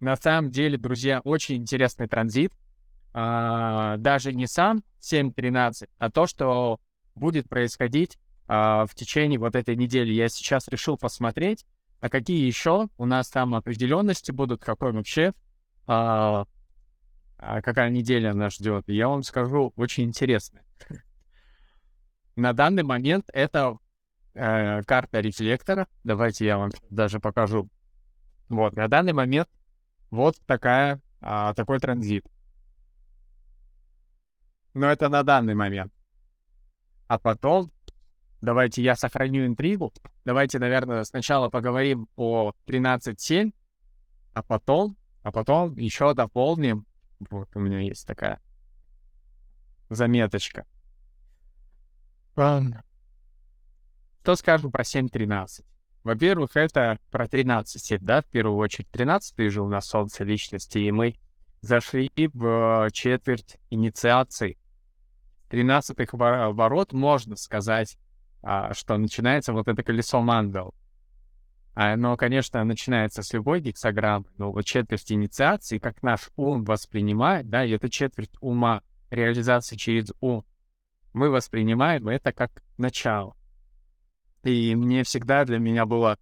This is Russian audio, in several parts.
На самом деле, друзья, очень интересный транзит. А, даже не сам 7.13, а то, что будет происходить а, в течение вот этой недели. Я сейчас решил посмотреть, а какие еще у нас там определенности будут, какой вообще, а, а какая неделя нас ждет. Я вам скажу, очень интересно. На данный момент это э, карта рефлектора. Давайте я вам даже покажу. Вот, на данный момент вот такая, а, такой транзит. Но это на данный момент. А потом, давайте я сохраню интригу. Давайте, наверное, сначала поговорим о 13.7, а потом, а потом еще дополним. Вот у меня есть такая заметочка. Что скажу про 7.13? Во-первых, это про 13, да, в первую очередь. 13 же у нас солнце личности, и мы зашли в четверть инициации. 13 ворот можно сказать, а, что начинается вот это колесо мандал. А, оно, конечно, начинается с любой гексограммы, но вот четверть инициации, как наш ум воспринимает, да, и это четверть ума, реализация через ум, мы воспринимаем это как начало. И мне всегда для меня было,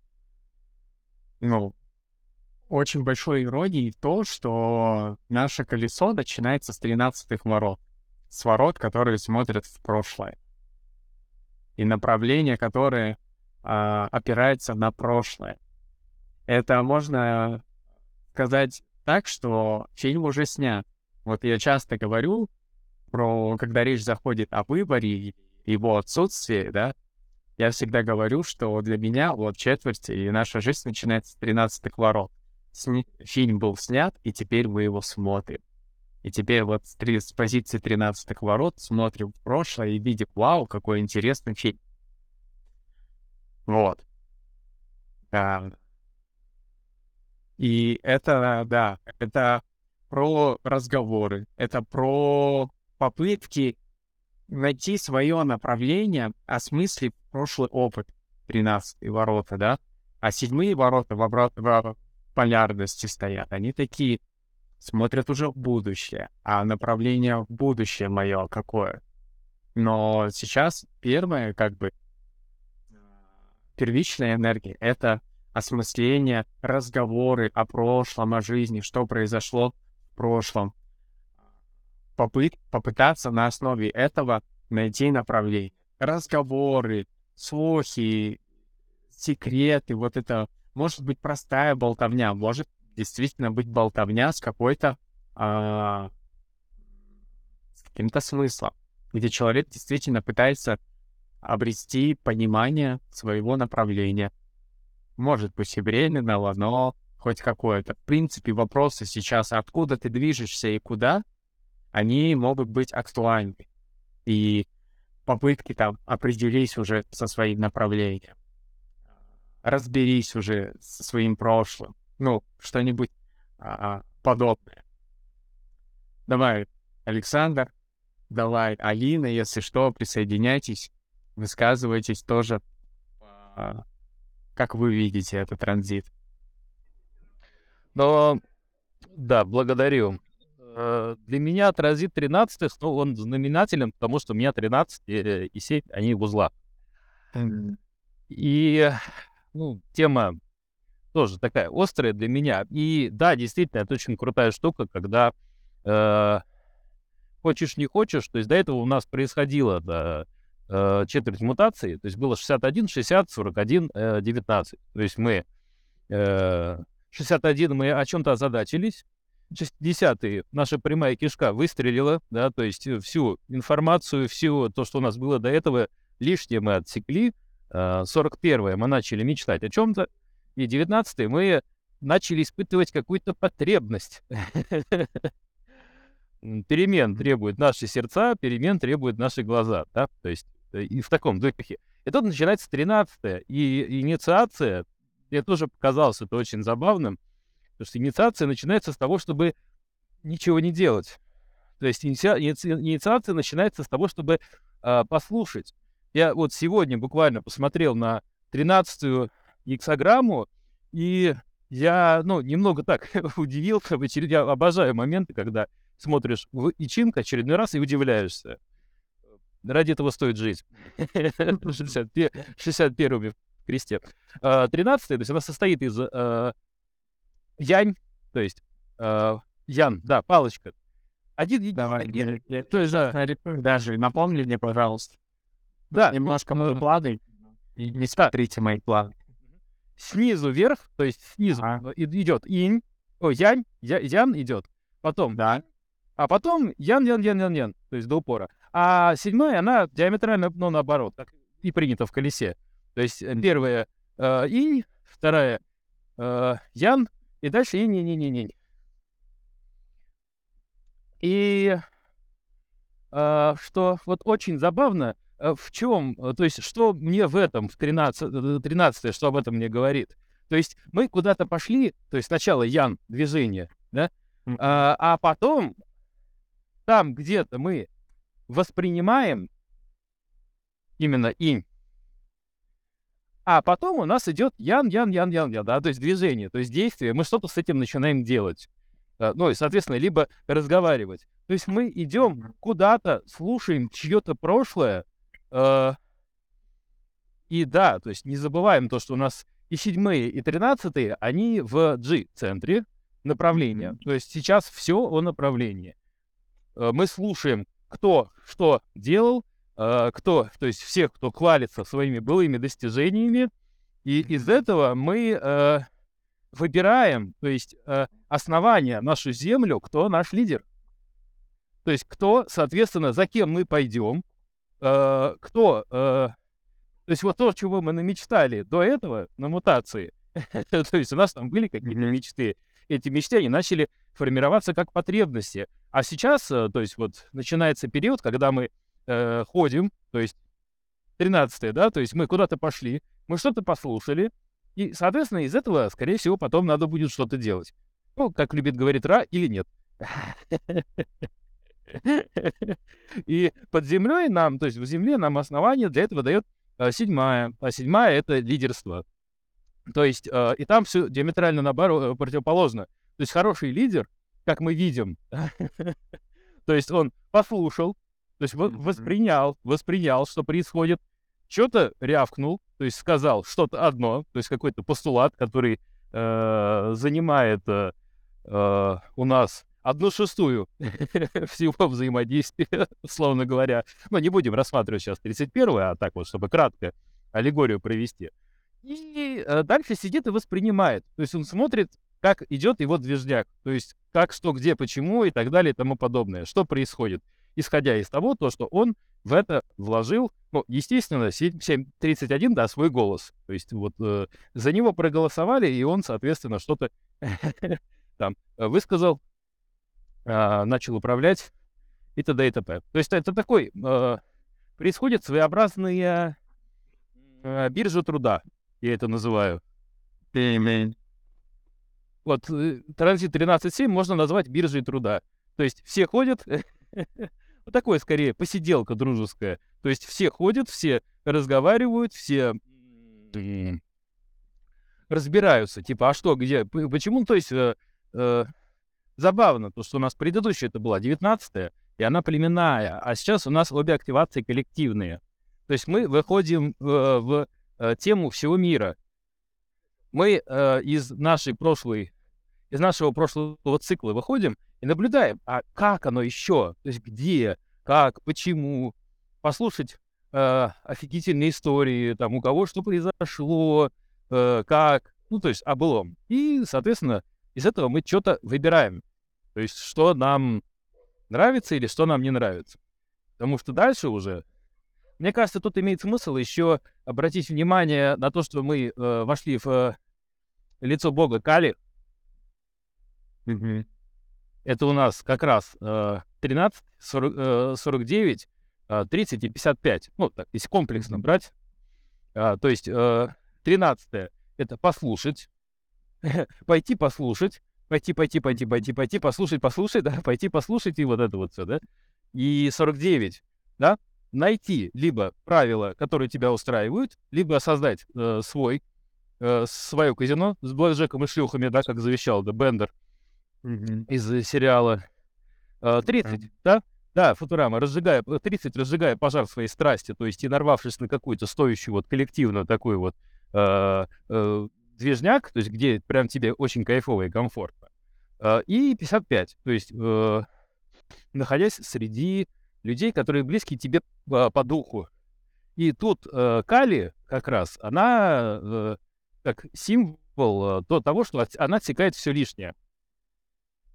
ну, очень большой иронией то, что наше колесо начинается с 13 ворот. С ворот, которые смотрят в прошлое. И направление, которое а, опирается на прошлое. Это можно сказать так, что фильм уже снят. Вот я часто говорю про, когда речь заходит о выборе, его отсутствии, да, я всегда говорю, что для меня вот четверть и наша жизнь начинается с 13 ворот. Сни... Фильм был снят, и теперь мы его смотрим. И теперь вот с, три... с позиции 13 ворот смотрим в прошлое и видим, вау, какой интересный фильм. Вот. Да. И это, да, это про разговоры, это про попытки найти свое направление, осмыслив прошлый опыт 13 ворота, да, а седьмые ворота в, обрат... в полярности стоят. Они такие смотрят уже в будущее, а направление в будущее мое какое. Но сейчас первое, как бы, первичная энергия — это осмысление, разговоры о прошлом, о жизни, что произошло в прошлом, попыт, попытаться на основе этого найти направление. Разговоры, слухи, секреты, вот это может быть простая болтовня, может действительно быть болтовня с какой-то а, с каким-то смыслом, где человек действительно пытается обрести понимание своего направления. Может быть и временного, но хоть какое-то. В принципе, вопросы сейчас, откуда ты движешься и куда, они могут быть актуальны. И попытки там определись уже со своим направлением. Разберись уже со своим прошлым. Ну, что-нибудь а, подобное. Давай, Александр, давай, Алина, если что, присоединяйтесь, высказывайтесь тоже, а, как вы видите этот транзит. Ну, да, благодарю. Э, для меня транзит 13 ну, он знаменателен, потому что у меня 13 и, и 7, они в узлах. И, ну, тема тоже такая острая для меня. И да, действительно, это очень крутая штука, когда э, хочешь, не хочешь, то есть до этого у нас происходило да, э, четверть мутации, то есть было 61, 60, 41, э, 19. То есть мы э, 61 мы о чем-то озадачились, 60-е наша прямая кишка выстрелила, да, то есть э, всю информацию, всю то, что у нас было до этого, лишнее мы отсекли. 41-е а, мы начали мечтать о чем-то, и 19-е мы начали испытывать какую-то потребность. Перемен требуют наши сердца, перемен требуют наши глаза, да, то есть э, и в таком духе. И тут начинается 13 и инициация, мне тоже показалось это очень забавным, Потому что инициация начинается с того, чтобы ничего не делать. То есть иници... инициация начинается с того, чтобы э, послушать. Я вот сегодня буквально посмотрел на 13-ю гексограмму, и я, ну, немного так удивился. очеред- Я обожаю моменты, когда смотришь в Ичинг очередной раз и удивляешься. Ради этого стоит жить. 61 61 в кресте. А, 13 то есть она состоит из э, янь, то есть э, ян, да, палочка. Один Давай, один- я- я то есть, да, даже. Напомни мне, пожалуйста. да, Немножко э, мои планы. И не смотрите мои планы. снизу вверх, то есть снизу Ага. э, идет инь, о, янь, я- ян идет, потом Да. А потом ян, ян, ян, ян, ян, то есть до упора. А седьмая, она диаметрально, ну, наоборот, как и принято в колесе. То есть э, первая э, инь, вторая э, ян, и дальше инь, инь, инь, инь, инь. И э, что вот очень забавно, э, в чем, то есть что мне в этом, в 13, 13 что об этом мне говорит. То есть мы куда-то пошли, то есть сначала ян, движение, да, а, а потом там где-то мы воспринимаем именно инь. А потом у нас идет ян, ян, ян, ян, ян, да, то есть движение, то есть действие, мы что-то с этим начинаем делать. А, Ну и, соответственно, либо разговаривать. То есть мы идем куда-то, слушаем чье-то прошлое, э, и да, то есть не забываем то, что у нас и седьмые, и тринадцатые, они в G-центре направления. То есть сейчас все о направлении. Э, Мы слушаем, кто что делал, э, кто, то есть всех, кто хвалится своими былыми достижениями, и из этого мы э, выбираем, то есть э, основание, нашу землю, кто наш лидер. То есть кто, соответственно, за кем мы пойдем, э, кто... э, то есть вот то, чего мы намечтали до этого, на мутации, то есть у нас там были какие-то мечты, эти мечты, они начали формироваться как потребности. А сейчас, э, то есть вот начинается период, когда мы э, ходим, то есть 13 да, то есть мы куда-то пошли, мы что-то послушали, и, соответственно, из этого, скорее всего, потом надо будет что-то делать. Ну, как любит говорить Ра, или нет. И под землей нам, то есть в земле нам основание для этого дает э, седьмая. А седьмая — это лидерство. То есть э, и там все диаметрально наоборот, э, противоположно. То есть хороший лидер, как мы видим, то есть он послушал, то есть Мгм. воспринял, воспринял, что происходит, что-то рявкнул, то есть сказал что-то одно, то есть какой-то постулат, который э, занимает э, э, у нас одну шестую всего взаимодействия, условно говоря. Но не будем рассматривать сейчас 31 а так вот, чтобы кратко аллегорию провести. И э, дальше сидит и воспринимает. То есть он смотрит, как идет его движняк. То есть как, что, где, почему и так далее и тому подобное. Что происходит. Исходя из того, то, что он в это вложил, ну, естественно, 731, да, свой голос. То есть вот э, за него проголосовали, и он, соответственно, что-то там э, высказал, а, начал управлять и т.д. и т.п. То есть это такой, э, происходит своеобразная э, биржа труда, я это называю. Вот э, транзит 13.7 можно назвать биржей труда. То есть все ходят, вот такое скорее посиделка дружеская. То есть все ходят, все разговаривают, все разбираются, типа, а что, где, почему, то есть э, э, забавно, то, что у нас предыдущая это была 19 и она племенная, а сейчас у нас обе активации коллективные. То есть мы выходим э, в э, тему всего мира. Мы э, из нашей прошлой, из нашего прошлого цикла выходим и наблюдаем, а как оно еще, то есть где, как, почему, послушать э, офигительные истории, там, у кого что произошло, э, как, ну, то есть о былом. И, соответственно, из этого мы что-то выбираем. То есть, что нам нравится или что нам не нравится. Потому что дальше уже, мне кажется, тут имеет смысл еще обратить внимание на то, что мы э, вошли в э, лицо бога Кали. Мгм. Это у нас как раз э, 13, 40, э, 49, э, 30 и 55. Ну, так, если комплексно брать. А, то есть э, 13 это послушать, пойти послушать, пойти, пойти, пойти, пойти, пойти, послушать, послушать, да, пойти послушать и вот это вот все, да. И 49, да, найти либо правила, которые тебя устраивают, либо создать э, свой э, свое казино с блэкджеком и шлюхами, да, как завещал, да, Бендер Из э, сериала э, 30, да? Да, Футурама, разжигая, э, 30, разжигая пожар своей страсти, то есть и нарвавшись на какую-то стоящую вот коллективную такую вот э, э, движняк, то есть где прям тебе очень кайфово и комфортно. Э, и 55, то есть э, находясь среди людей, которые близки тебе по, по духу. И тут э, Кали как раз, она э, как символ э, то, того, что от- она отсекает все лишнее.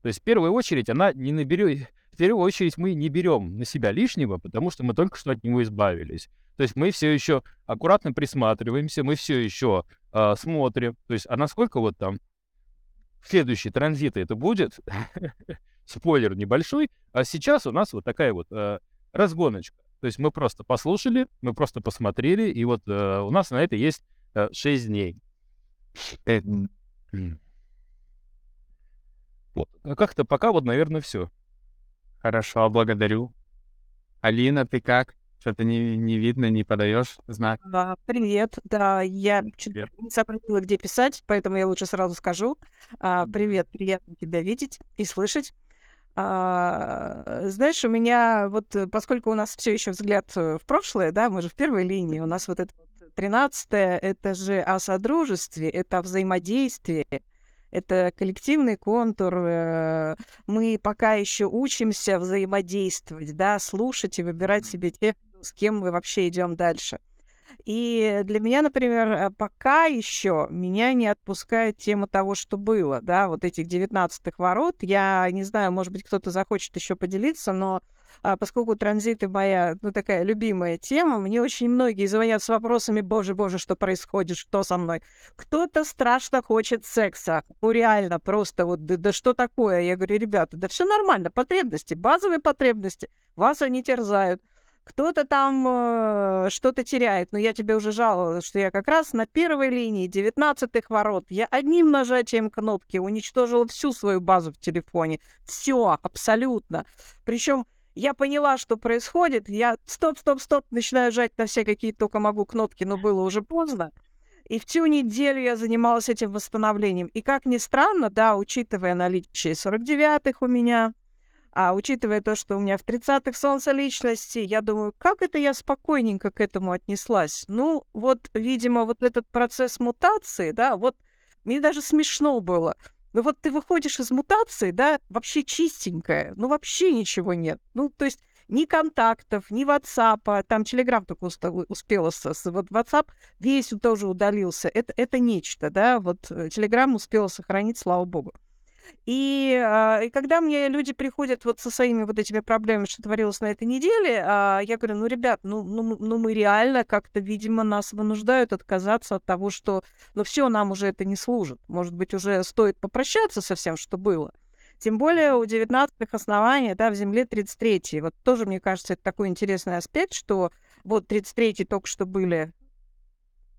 То есть в первую очередь она не наберет... В первую очередь мы не берем на себя лишнего, потому что мы только что от него избавились. То есть мы все еще аккуратно присматриваемся, мы все еще э, смотрим. То есть, а насколько вот там следующий транзит это будет, спойлер небольшой, а сейчас у нас вот такая вот э, разгоночка. То есть мы просто послушали, мы просто посмотрели, и вот э, у нас на это есть э, 6 дней. Вот. А как-то пока вот, наверное, все. Хорошо, благодарю. Алина, ты как? Что-то не, не видно, не подаешь знак. А, Привет, да, я Привет. не сообразила, где писать, поэтому я лучше сразу скажу. А, Привет, приятно тебя видеть и слышать. А, Знаешь, у меня вот, э, поскольку у нас все еще взгляд э, в прошлое, да, мы же в первой линии, у нас вот это вот 13 это же о содружестве, это о взаимодействии, это коллективный контур. э, Мы пока еще учимся взаимодействовать, да, слушать и выбирать себе тех, с кем мы вообще идем дальше. И для меня, например, э, пока еще меня не отпускает тема того, что было, да, вот этих 19 ворот. Я не знаю, может быть, кто-то захочет еще поделиться, но а, поскольку транзиты моя, ну, такая любимая тема, мне очень многие звонят с вопросами, боже, боже, что происходит, что со мной. Кто-то страшно хочет секса, ну, реально, просто вот, да, да что такое? Я говорю, ребята, да все нормально, потребности, базовые потребности, вас они терзают. Кто-то там э, что-то теряет, но я тебе уже жаловалась, что я как раз на первой линии 19-х ворот, я одним нажатием кнопки уничтожила всю свою базу в телефоне. Все, абсолютно. Причем я поняла, что происходит, я стоп, стоп, стоп, начинаю жать на все какие только могу кнопки, но было уже поздно. И всю неделю я занималась этим восстановлением. И как ни странно, да, учитывая наличие 49-х у меня, а учитывая то, что у меня в 30-х солнце личности, я думаю, как это я спокойненько к этому отнеслась? Ну, вот, видимо, вот этот процесс мутации, да, вот мне даже смешно было. Ну вот ты выходишь из мутации, да, вообще чистенькая, ну вообще ничего нет. Ну, то есть ни контактов, ни WhatsApp, там Telegram только с- вот WhatsApp весь тоже удалился. Это, это нечто, да, вот э, Telegram успела сохранить, слава богу. И, а, и когда мне люди приходят вот со своими вот этими проблемами, что творилось на этой неделе, а, я говорю, ну, ребят, ну, ну, ну мы реально как-то, видимо, нас вынуждают отказаться от того, что, ну, все, нам уже это не служит. Может быть, уже стоит попрощаться со всем, что было. Тем более у 19-х оснований, да, в земле 33-й. Вот тоже, мне кажется, это такой интересный аспект, что вот 33-й только что были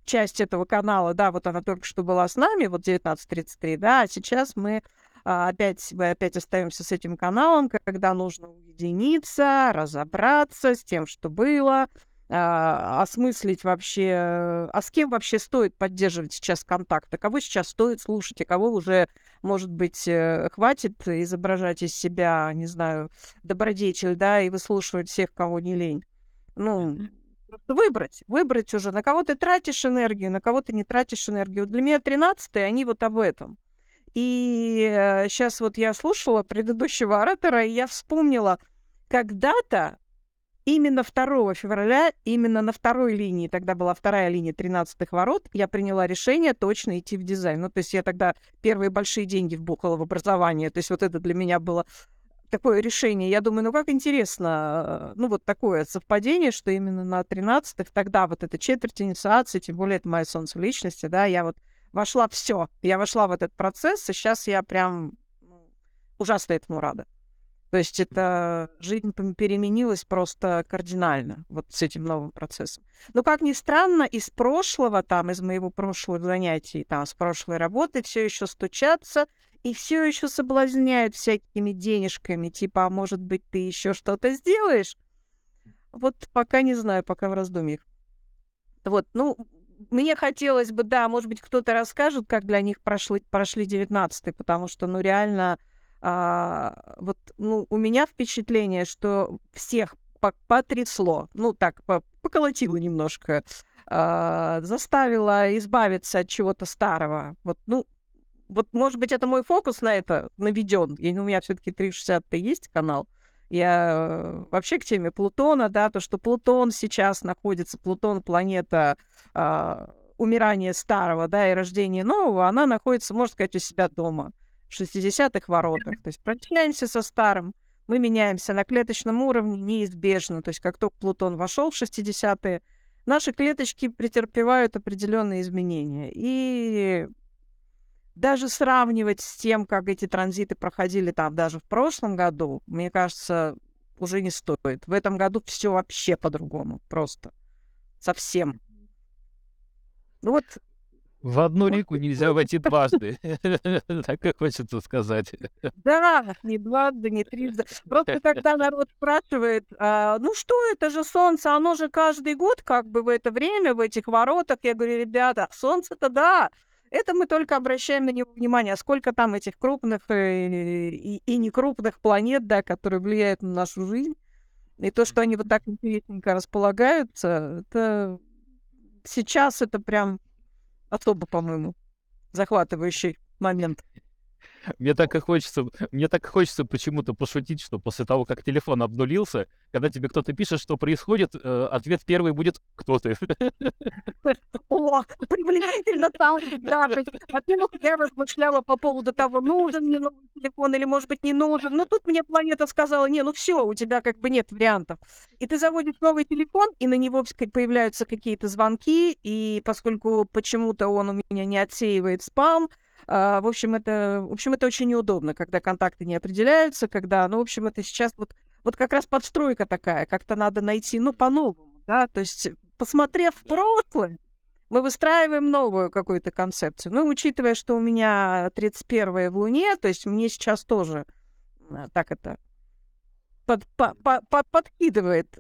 часть этого канала, да, вот она только что была с нами, вот 19.33, да, а сейчас мы опять, мы опять остаемся с этим каналом, когда нужно уединиться, разобраться с тем, что было, а, осмыслить вообще, а с кем вообще стоит поддерживать сейчас контакт, а кого сейчас стоит слушать, а кого уже, может быть, э, хватит изображать из себя, не знаю, добродетель, да, и выслушивать всех, кого не лень. Ну, выбрать, выбрать уже, на кого ты тратишь энергию, на кого ты не тратишь энергию. Для меня 13 они вот об этом. И сейчас вот я слушала предыдущего оратора, и я вспомнила, когда-то именно 2 февраля, именно на второй линии, тогда была вторая линия 13-х ворот, я приняла решение точно идти в дизайн. Ну, то есть я тогда первые большие деньги вбухала в образование. То есть вот это для меня было такое решение. Я думаю, ну как интересно, э, ну вот такое совпадение, что именно на 13-х тогда вот эта четверть инициации, тем более это моя солнце личности, да, я вот вошла все, я вошла в этот процесс, и сейчас я прям ну, ужасно этому рада. То есть это жизнь переменилась просто кардинально вот с этим новым процессом. Но как ни странно, из прошлого, там, из моего прошлого занятий, там, с прошлой работы все еще стучатся и все еще соблазняют всякими денежками, типа, а может быть, ты еще что-то сделаешь? Вот пока не знаю, пока в раздумьях. Вот, ну, мне хотелось бы, да, может быть, кто-то расскажет, как для них прошли, прошли 19 потому что, ну, реально, а, вот, ну, у меня впечатление, что всех потрясло, ну, так, поколотило немножко, а, заставило избавиться от чего-то старого. Вот, ну, вот, может быть, это мой фокус на это наведен. И у меня все-таки 360 есть канал. Я э, вообще к теме Плутона, да, то, что Плутон сейчас находится, Плутон планета э, умирания старого, да, и рождения нового, она находится, можно сказать, у себя дома, в 60-х воротах. То есть прощаемся со старым, мы меняемся на клеточном уровне неизбежно. То есть как только Плутон вошел в 60-е, наши клеточки претерпевают определенные изменения. И даже сравнивать с тем, как эти транзиты проходили там даже в прошлом году, мне кажется, уже не стоит. В этом году все вообще по-другому, просто. Совсем. Ну вот в одну реку нельзя войти дважды. Так и хочется сказать. Да, не дважды, не трижды. Просто когда народ спрашивает, а, ну что, это же солнце, оно же каждый год как бы в это время, в этих воротах. Я говорю, ребята, солнце-то да, это мы только обращаем на него внимание, сколько там этих крупных э, и, и некрупных планет, да, которые влияют на нашу жизнь. И то, что они вот так интересненько располагаются, это сейчас это прям особо, по-моему, захватывающий момент. Мне так и хочется, мне так и хочется почему-то пошутить, что после того, как телефон обнулился, когда тебе кто-то пишет, что происходит, э, ответ первый будет «Кто ты?». О, приблизительно там, да. Во-первых, я размышляла по поводу того, нужен мне новый телефон или, может быть, не нужен. Но тут мне планета сказала, не, ну все, у тебя как бы нет вариантов. И ты заводишь новый телефон, и на него появляются какие-то звонки, и поскольку почему-то он у меня не отсеивает спам, а, в общем, это, в общем, это очень неудобно, когда контакты не определяются, когда, ну, в общем, это сейчас вот, вот как раз подстройка такая, как-то надо найти, ну, по-новому, да, то есть, посмотрев в прошлое, мы выстраиваем новую какую-то концепцию. Ну, учитывая, что у меня 31 в Луне, то есть мне сейчас тоже а, так это под, по, по, по, подкидывает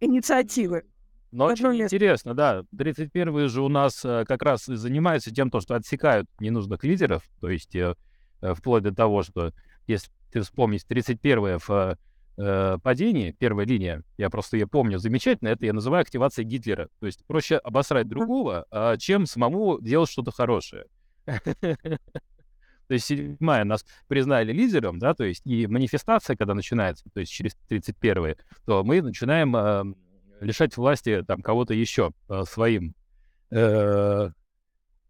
инициативы. Но очень интересно, да. 31-е же у нас э, как раз и занимаются тем, то, что отсекают ненужных лидеров, то есть э, э, вплоть до того, что если ты вспомнишь 31-е в э, падении, первая линия, я просто ее помню замечательно, это я называю активацией Гитлера. То есть проще обосрать другого, э, чем самому делать что-то хорошее. То есть седьмая нас признали лидером, да, то есть и манифестация, когда начинается, то есть через 31 то мы начинаем лишать власти там кого-то еще э, своим э,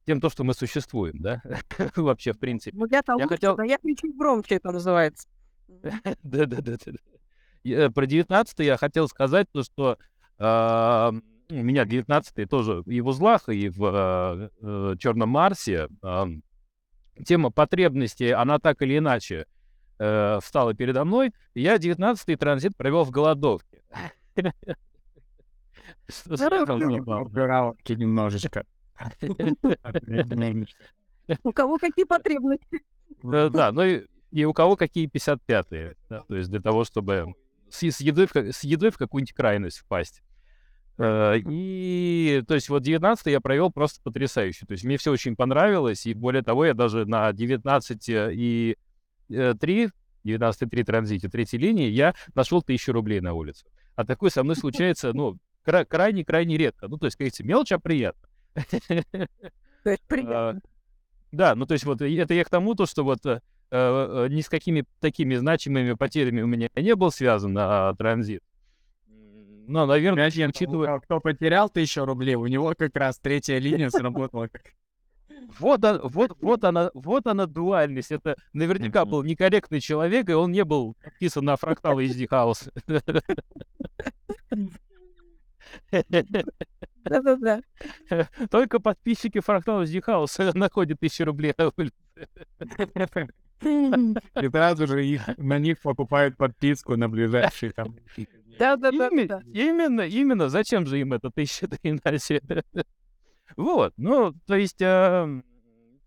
тем то, что мы существуем, да, вообще в принципе. Ну я-то я хотел... я кричу громче, это называется. Да-да-да. Э, про 19 я хотел сказать то, что э, у меня 19 тоже и в узлах, и в э, э, Черном Марсе. Э, тема потребностей, она так или иначе э, встала передо мной. Я 19-й транзит провел в голодовке. Убиралки немножечко. У кого какие потребности. Да, ну и у кого какие 55-е. То есть для того, чтобы с едой с едой в какую-нибудь крайность впасть. Э, и, то есть, вот 19 я провел просто потрясающе. То есть, мне все очень понравилось, и более того, я даже на 19 и 3, 19 3 транзите, третьей линии, я нашел тысячу рублей на улице. А такое со мной случается, ну, крайне-крайне редко. Ну, то есть, говорите, мелочь, а приятно. То есть приятно. А, да, ну, то есть, вот это я к тому, то, что вот э, э, ни с какими такими значимыми потерями у меня не был связан а, транзит. Ну, наверное, Конечно, учитывая... Кто потерял тысячу рублей, у него как раз третья линия сработала как вот, вот, вот, она, вот она дуальность. Это наверняка был некорректный человек, и он не был подписан на фрактал HD House. Да-да-да. Только подписчики Фрактал HD House находят тысячу рублей на улице. И сразу же их, на них покупают подписку на ближайшие там. Да-да-да. Именно, именно. Зачем же им это тысяча-то иначе? Вот, ну, то есть, э,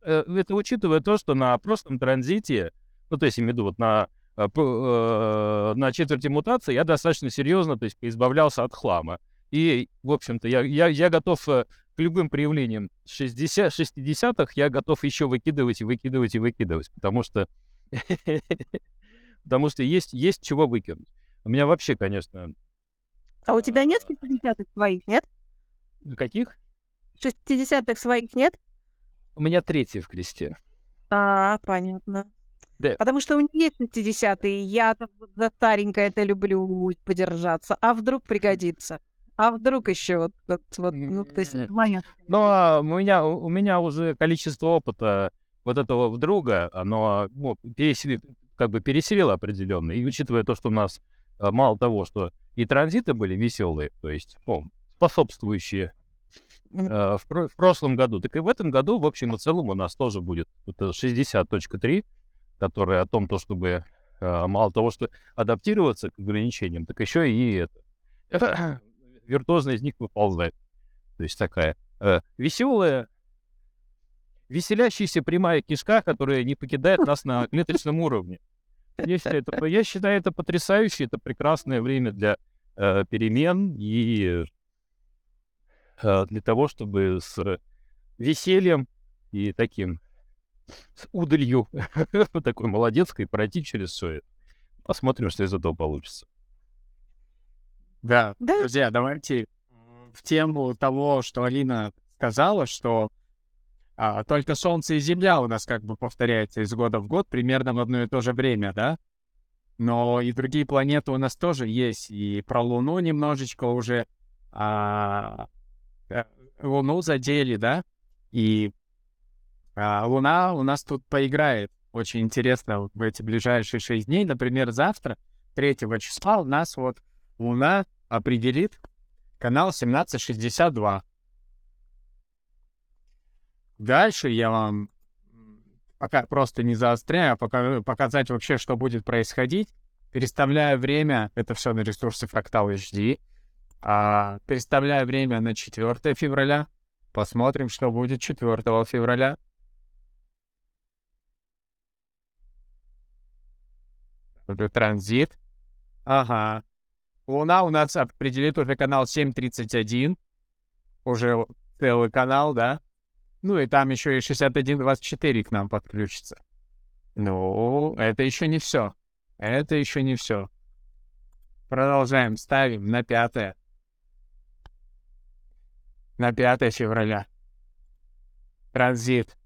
э, это учитывая то, что на простом транзите, ну, то есть, имею в виду, вот на, э, э, на четверти мутации я достаточно серьезно, то есть, избавлялся от хлама. И, в общем-то, я, я, я готов э, к любым проявлениям 60, 60-х я готов еще выкидывать и выкидывать и выкидывать, потому что потому что есть, есть чего выкинуть. У меня вообще, конечно... А у тебя нет 60-х своих, нет? Каких? 60-х своих нет? У меня третий в кресте. А, понятно. Да. Потому что у меня есть 60-е, я за старенькое это люблю подержаться. А вдруг пригодится? А вдруг еще вот, вот, вот ну, то есть, моя. Но а, у меня, у меня уже количество опыта вот этого друга, оно ну, пересели, как бы переселило определенно. И учитывая то, что у нас а, мало того, что и транзиты были веселые, то есть ну, способствующие э, в, в прошлом году, так и в этом году, в общем и целом, у нас тоже будет это 60.3, которая о том, то, чтобы э, мало того, что адаптироваться к ограничениям, так еще и это, виртуозно из них выползает. То есть такая э, веселая, веселящаяся прямая кишка, которая не покидает нас на клеточном уровне. Я считаю, это, я считаю, это потрясающе, это прекрасное время для э, перемен и э, для того, чтобы с весельем и таким с удалью такой молодецкой пройти через все это. Посмотрим, что из этого получится. Да, Да. друзья, давайте в тему того, что Алина сказала, что а, только Солнце и Земля у нас как бы повторяется из года в год примерно в одно и то же время, да? Но и другие планеты у нас тоже есть, и про Луну немножечко уже а, э, Луну задели, да? И а, Луна у нас тут поиграет. Очень интересно вот в эти ближайшие шесть дней. Например, завтра, 3 числа, у нас вот Луна определит канал 1762. Дальше я вам пока просто не заостряю, а пока, показать вообще, что будет происходить. Переставляю время, это все на ресурсы Фрактал HD. А, переставляю время на 4 февраля. Посмотрим, что будет 4 февраля. Транзит. Ага. Луна у нас определит уже канал 731. Уже целый канал, да? Ну и там еще и 6124 к нам подключится. Ну, это еще не все. Это еще не все. Продолжаем. Ставим на 5. На 5 февраля. Транзит.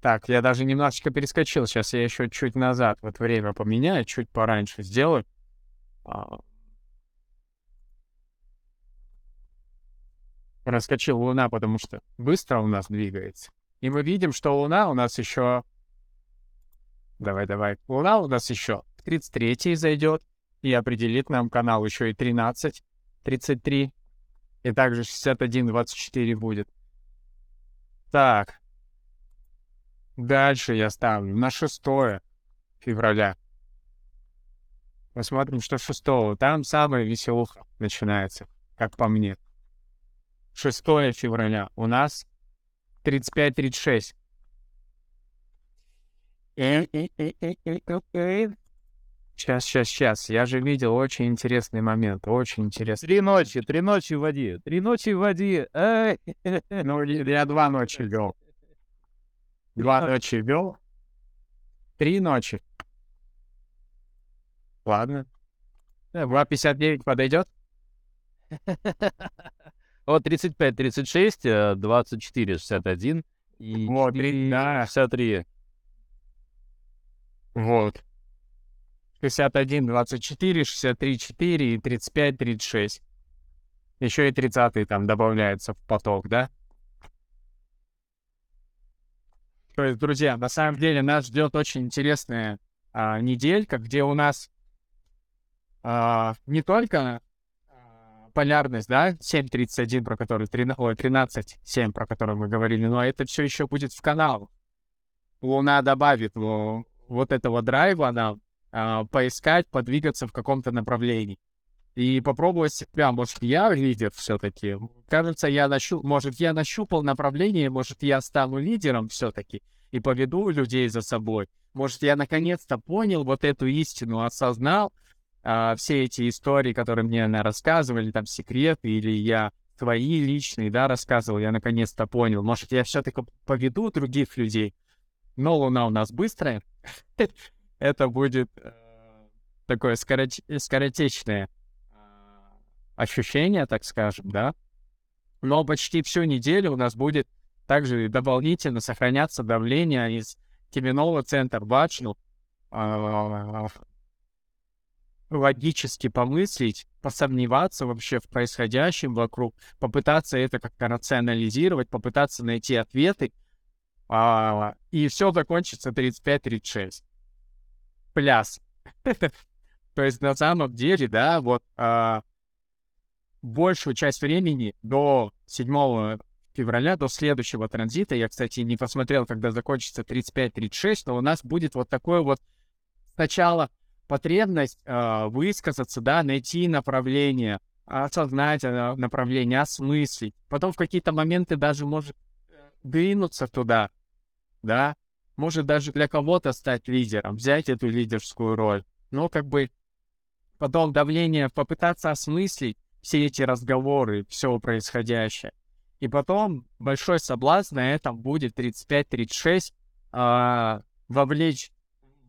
Так, я даже немножечко перескочил. Сейчас я еще чуть назад вот время поменяю, чуть пораньше сделаю. А. Раскочил Луна, потому что быстро у нас двигается. И мы видим, что Луна у нас еще... Давай, давай. Луна у нас еще 33 зайдет и определит нам канал еще и 13, 33. И также 61, 24 будет. Так. Дальше я ставлю на 6 февраля. Посмотрим, что 6 Там самая веселуха начинается, как по мне. 6 февраля у нас 35-36. Сейчас, сейчас, сейчас. Я же видел очень интересный момент. Очень интересный. Три ночи, три ночи в воде, три ночи в воде. Ну, я два ночи вел. Два ночи вел. Три ночи. Ладно. 2.59 подойдет? Вот 35, 36, э, 24, 61 и Вот, три- 4, да. 63. Вот. 61, 24, 63, 4 и 35, 36. Еще и 30 там добавляется в поток, да? То есть, друзья, на самом деле нас ждет очень интересная а, неделька, где у нас а, не только а, полярность, да, 7.31, про который 13, ой, 13.7, про который мы говорили, но это все еще будет в канал. Луна добавит во- вот этого драйва нам а, поискать, подвигаться в каком-то направлении. И попробовать себя. Может, я лидер все-таки. Кажется, я нащу... может, я нащупал направление, может, я стану лидером все-таки и поведу людей за собой. Может, я наконец-то понял вот эту истину, осознал а, все эти истории, которые мне наверное, рассказывали, там, секреты, или я свои личные, да, рассказывал, я наконец-то понял. Может, я все-таки поведу других людей, но Луна у нас быстрая. Это будет э, такое скоротечное а, ощущение, так скажем, да. Но почти всю неделю у нас будет также дополнительно сохраняться давление из Кименова центр Бачну, а, логически помыслить, посомневаться вообще в происходящем вокруг, попытаться это как-то рационализировать, попытаться найти ответы, а, и все закончится 35-36. Пляс. То есть на самом деле, да, вот а, большую часть времени до 7 февраля, до следующего транзита, я, кстати, не посмотрел, когда закончится 35-36, но у нас будет вот такое вот сначала потребность э, высказаться, да, найти направление, осознать э, направление, осмыслить. Потом в какие-то моменты даже может э, двинуться туда, да, может даже для кого-то стать лидером, взять эту лидерскую роль. Но как бы потом давление, попытаться осмыслить все эти разговоры, все происходящее. И потом большой соблазн на этом будет 35-36 а, вовлечь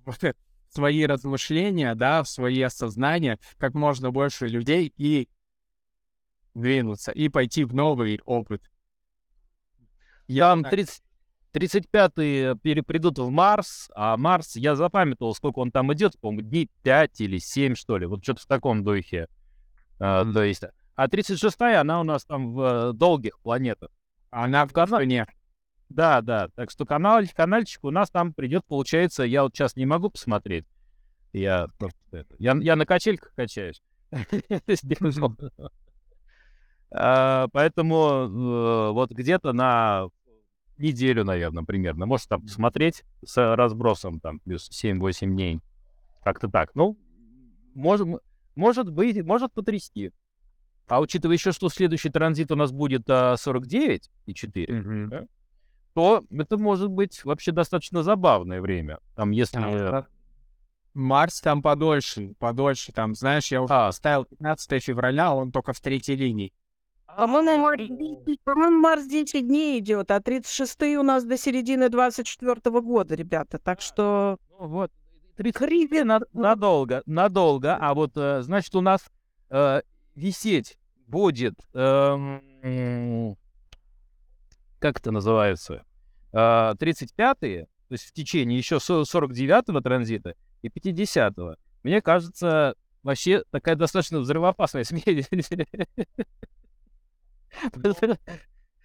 свои размышления, да, в свои осознания как можно больше людей и двинуться, и пойти в новый опыт. Я вам 30, 35-е перепридут в Марс, а Марс, я запамятовал, сколько он там идет, по-моему, дней 5 или 7, что ли, вот что-то в таком духе. А, то есть, а 36-я, она у нас там в э, долгих планетах. Она в Казани. Да, да. Так что канал, канальчик у нас там придет, получается, я вот сейчас не могу посмотреть. Я я, я на качельках качаюсь. А, поэтому э, вот где-то на неделю, наверное, примерно. Может там посмотреть с разбросом там плюс 7-8 дней. Как-то так. Ну, может, может быть, может потрясти. А учитывая еще, что следующий транзит у нас будет а, 49 и 4, mm-hmm. да, то это может быть вообще достаточно забавное время. Там, если... А, Марс там подольше, подольше. Там, знаешь, я уже а. ставил 15 февраля, он только в третьей линии. По-моему, Марс 10 дней идет, а 36 у нас до середины 24 года, ребята. Так что... Ну, вот. 30 на, надолго, надолго. А вот, э, значит, у нас э, висеть будет... Э, как это называется? Э, 35-е, то есть в течение еще 49-го транзита и 50-го. Мне кажется, вообще такая достаточно взрывоопасная смесь.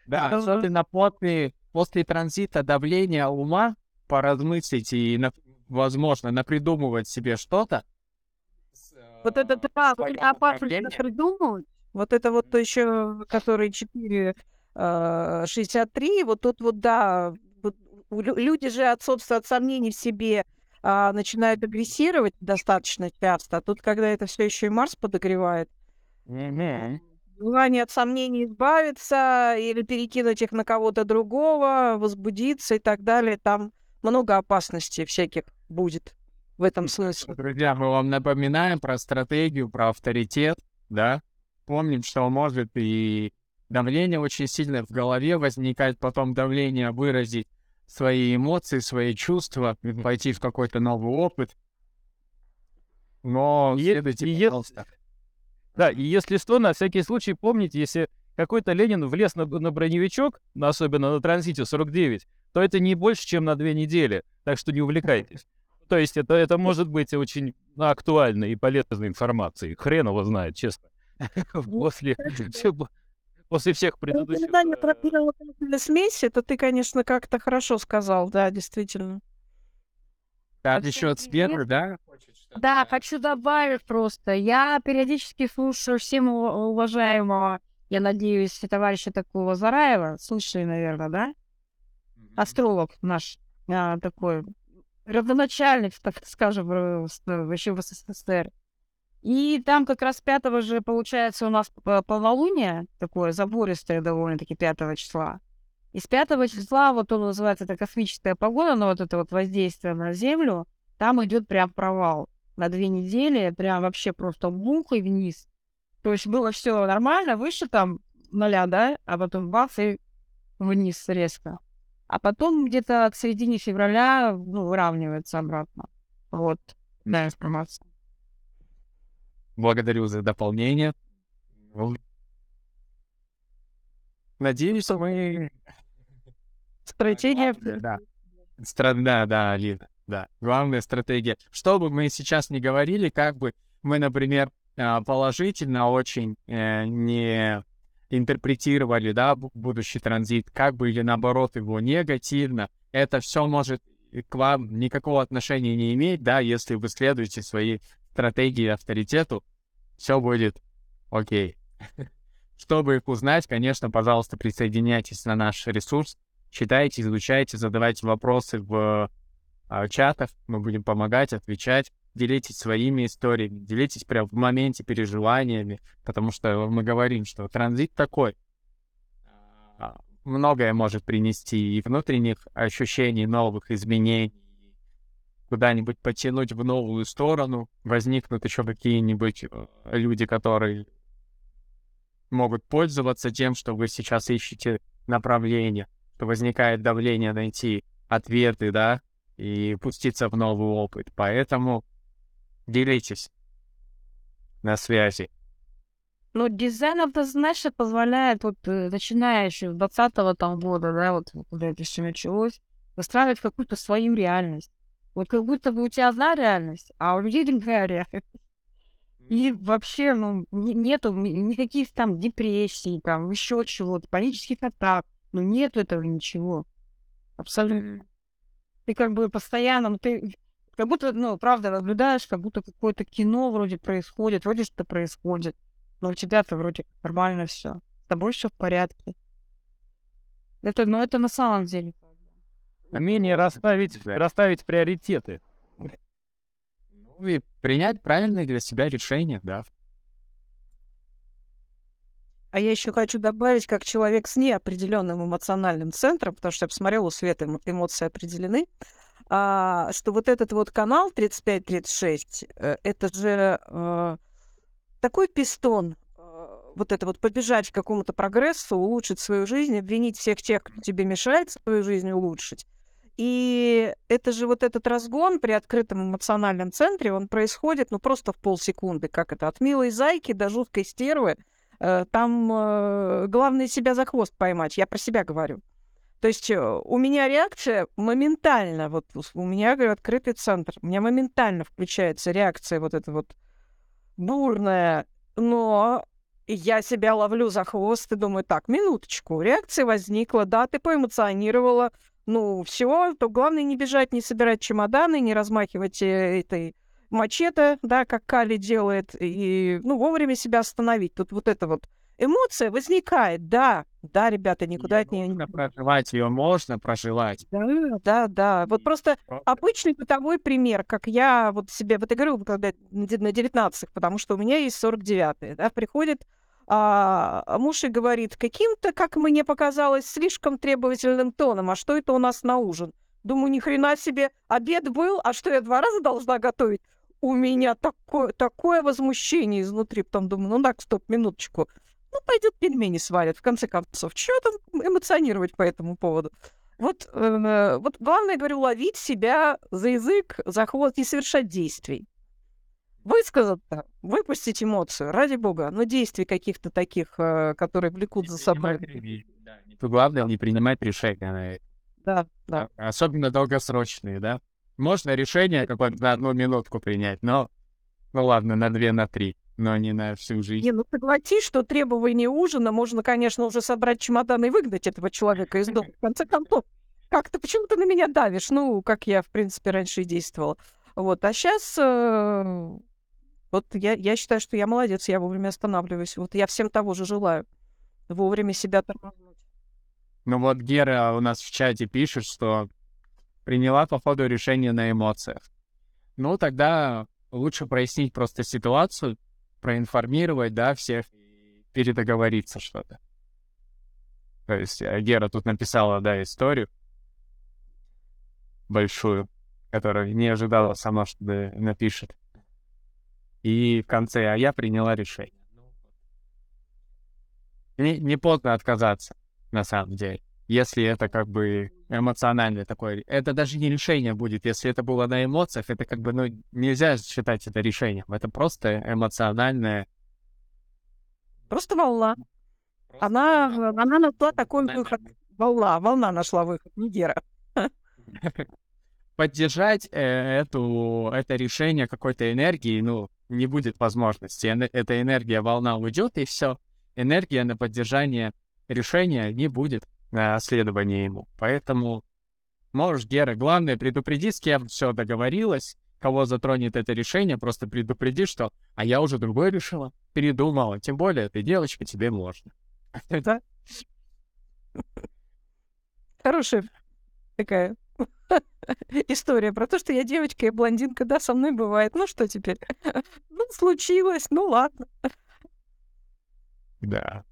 Да, особенно после, после транзита давления ума поразмыслить и, возможно, напридумывать себе что-то. Вот это да, опасно придумывать. Вот это вот то еще, который 4 63, вот тут вот, да, люди же от, собственно, от сомнений в себе а, начинают агрессировать достаточно часто, а тут, когда это все еще и Марс подогревает, mm-hmm желание от сомнений избавиться или перекинуть их на кого-то другого, возбудиться и так далее. Там много опасностей всяких будет в этом смысле. Друзья, мы вам напоминаем про стратегию, про авторитет, да? Помним, что может и давление очень сильно в голове возникает, потом давление выразить свои эмоции, свои чувства, пойти в какой-то новый опыт. Но следуйте, пожалуйста. Да, и если что, на всякий случай помните, если какой-то Ленин влез на, на броневичок, особенно на транзите 49, то это не больше, чем на две недели. Так что не увлекайтесь. То есть это, это может быть очень актуальной и полезной информацией. Хрен его знает, честно. После, после всех предыдущих... Когда не смесь, это ты, конечно, как-то хорошо сказал, да, действительно. Так, еще от Сбера, да? Да, хочу добавить просто. Я периодически слушаю всем уважаемого, я надеюсь, товарища такого Зараева. Слушай, наверное, да? Астролог наш а, такой, родоначальник, так скажем, вообще в СССР. И там как раз 5 же, получается, у нас полнолуние, такое забористое довольно-таки 5 числа. И с 5 числа, вот он называется, это космическая погода, но вот это вот воздействие на Землю, там идет прям провал на две недели, прям вообще просто бухой вниз. То есть было все нормально, выше там нуля, да, а потом бац, и вниз резко. А потом где-то к середине февраля, ну, выравнивается обратно. Вот, да, информация. Благодарю за дополнение. Ну, Надеюсь, что мы... Стратегия. Да. Стра- Да, да, Алина, да. Главная стратегия. Что бы мы сейчас не говорили, как бы мы, например, а, положительно очень э, не интерпретировали, да, бу- будущий транзит, как бы или наоборот его негативно, это все может к вам никакого отношения не иметь, да, если вы следуете своей стратегии авторитету, все будет окей. Чтобы их узнать, конечно, пожалуйста, присоединяйтесь на наш ресурс, читайте, изучайте, задавайте вопросы в а, чатах, мы будем помогать, отвечать, делитесь своими историями, делитесь прям в моменте переживаниями, потому что мы говорим, что транзит такой, а, многое может принести и внутренних ощущений, новых изменений, куда-нибудь потянуть в новую сторону, возникнут еще какие-нибудь э, люди, которые могут пользоваться тем, что вы сейчас ищете направление, что возникает давление найти ответы, да, и пуститься в новый опыт. Поэтому делитесь на связи. Ну, дизайн, это, знаешь, позволяет, вот, э, начиная еще с 20 там года, да, вот, когда это все началось, выстраивать какую-то свою реальность. Вот как будто бы у тебя одна реальность, а у людей другая реальность. И вообще, ну, не- нету ни- никаких там депрессий, там, еще чего-то, панических атак. Ну, нету этого ничего. Абсолютно. Ты как бы постоянно, ну, ты как будто, ну, правда, наблюдаешь, как будто какое-то кино вроде происходит, вроде что-то происходит. Но у тебя-то вроде нормально все. С тобой все в порядке. Это, ну, это на самом деле. Умение расставить, Да. расставить приоритеты. Ну и принять правильные для себя решения, да. А я еще хочу добавить, как человек с неопределенным эмоциональным центром, потому что я посмотрела, у Светы эмо- эмоции определены, а, что вот этот вот канал 35-36, э, это же э, такой пистон, э, вот это вот побежать к какому-то прогрессу, улучшить свою жизнь, обвинить всех тех, кто тебе мешает свою жизнь улучшить. И это же вот этот разгон при открытом эмоциональном центре, он происходит, ну, просто в полсекунды, как это, от милой зайки до жуткой стервы, Э, Там э, главное себя за хвост поймать. Я про себя говорю. То есть э, у меня реакция моментально, вот у меня, говорю, открытый центр, у меня моментально включается реакция вот эта вот бурная, но я себя ловлю за хвост и думаю, так, минуточку, реакция возникла, да, ты поэмоционировала, ну, все, то главное не бежать, не собирать чемоданы, не размахивать э, этой мачете, да, как Кали делает, и, ну, вовремя себя остановить. Тут вот эта вот эмоция возникает, да, да, ребята, никуда от нее не... Можно проживать ее, можно проживать. Да, да, да. Вот просто Просто обычный бытовой пример, как я вот себе, вот я говорю, когда на де- на 19 потому что у меня есть 49 да, приходит а, муж и говорит каким-то, как мне показалось, слишком требовательным тоном, а что это у нас на ужин? Думаю, ни хрена себе, обед был, а что я два раза должна готовить? У меня такое, такое возмущение изнутри, потом думаю, ну так, стоп, минуточку. Ну, пойдет пельмени сварят, в конце концов. Чего там эмоционировать по этому поводу? Вот, э, вот главное, говорю, ловить себя за язык, за хвост и совершать действий. Высказаться, выпустить эмоцию, ради бога, но действий каких-то таких, э, которые влекут за собой. Главное не принимать решения. Да, да. Особенно долгосрочные, да. Можно решение какое-то на одну минутку принять, но, ну ладно, на две, на три, но не на всю жизнь. Не, ну согласись, что требование ужина можно, конечно, уже собрать чемодан и выгнать этого человека из дома. В конце концов, как ты почему ты на меня давишь? Ну, как я, в принципе, раньше и действовала. Вот, а сейчас вот я, я считаю, что я молодец, я вовремя останавливаюсь. Вот я всем того же желаю. Вовремя себя тормознуть. Ну вот Гера у нас в чате пишет, что приняла по ходу решение на эмоциях. Ну тогда лучше прояснить просто ситуацию, проинформировать, да, всех и передоговориться что-то. То есть э, Гера тут написала, да, историю большую, которую не ожидала сама, что напишет. И в конце, а я приняла решение. не, не поздно отказаться, на самом деле. Если это как бы эмоциональное такое... Это даже не решение будет. Если это было на эмоциях, это как бы, ну, нельзя считать это решением. Это просто эмоциональное... Просто волна. Она, она нашла такой выход. Волна, волна нашла выход, не Гера. Поддержать э, эту, это решение какой-то энергии, ну, не будет возможности. Эта энергия, волна уйдет, и все. Энергия на поддержание решения не будет на следование ему. Поэтому можешь, Гера, главное, предупреди, с кем все договорилась, кого затронет это решение, просто предупреди, что «а я уже другое решила, передумала». Тем более, ты девочка, тебе можно. Да. Хорошая такая история про то, что я девочка и блондинка, да, со мной бывает. Ну что теперь? Ну, случилось, ну ладно. Да.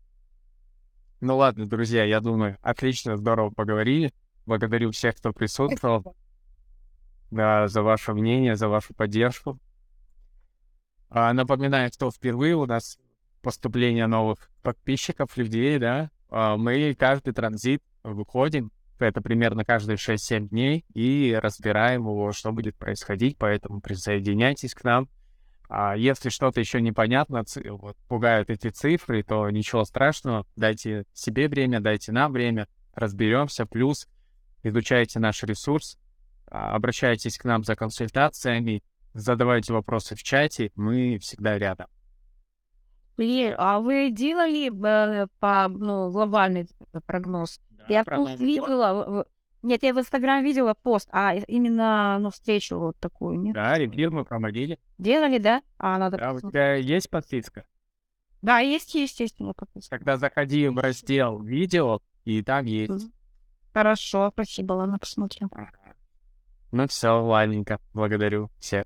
Ну ладно, друзья, я думаю, отлично, здорово поговорили. Благодарю всех, кто присутствовал. Да, за ваше мнение, за вашу поддержку. А, напоминаю, кто впервые у нас поступление новых подписчиков, людей, да, а, мы каждый транзит выходим, это примерно каждые 6-7 дней, и разбираем его, что будет происходить, поэтому присоединяйтесь к нам. А если что-то еще непонятно, вот, пугают эти цифры, то ничего страшного, дайте себе время, дайте нам время, разберемся, плюс изучайте наш ресурс, а, обращайтесь к нам за консультациями, задавайте вопросы в чате, мы всегда рядом. Блин, а вы делали э, по ну, глобальный прогноз? Я пост видела. Нет, я в Инстаграм видела пост, а именно ну, встречу вот такую, нет? Да, ревир мы проводили. Делали, да? А, надо Да, у посмотреть. тебя есть подписка? Да, есть, есть, есть. у меня подписка. Тогда заходи в раздел видео, и там есть. Хорошо, спасибо, ладно, посмотрим. Ну все, ладненько. Благодарю всех.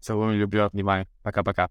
Целую, люблю, обнимаю. Пока-пока.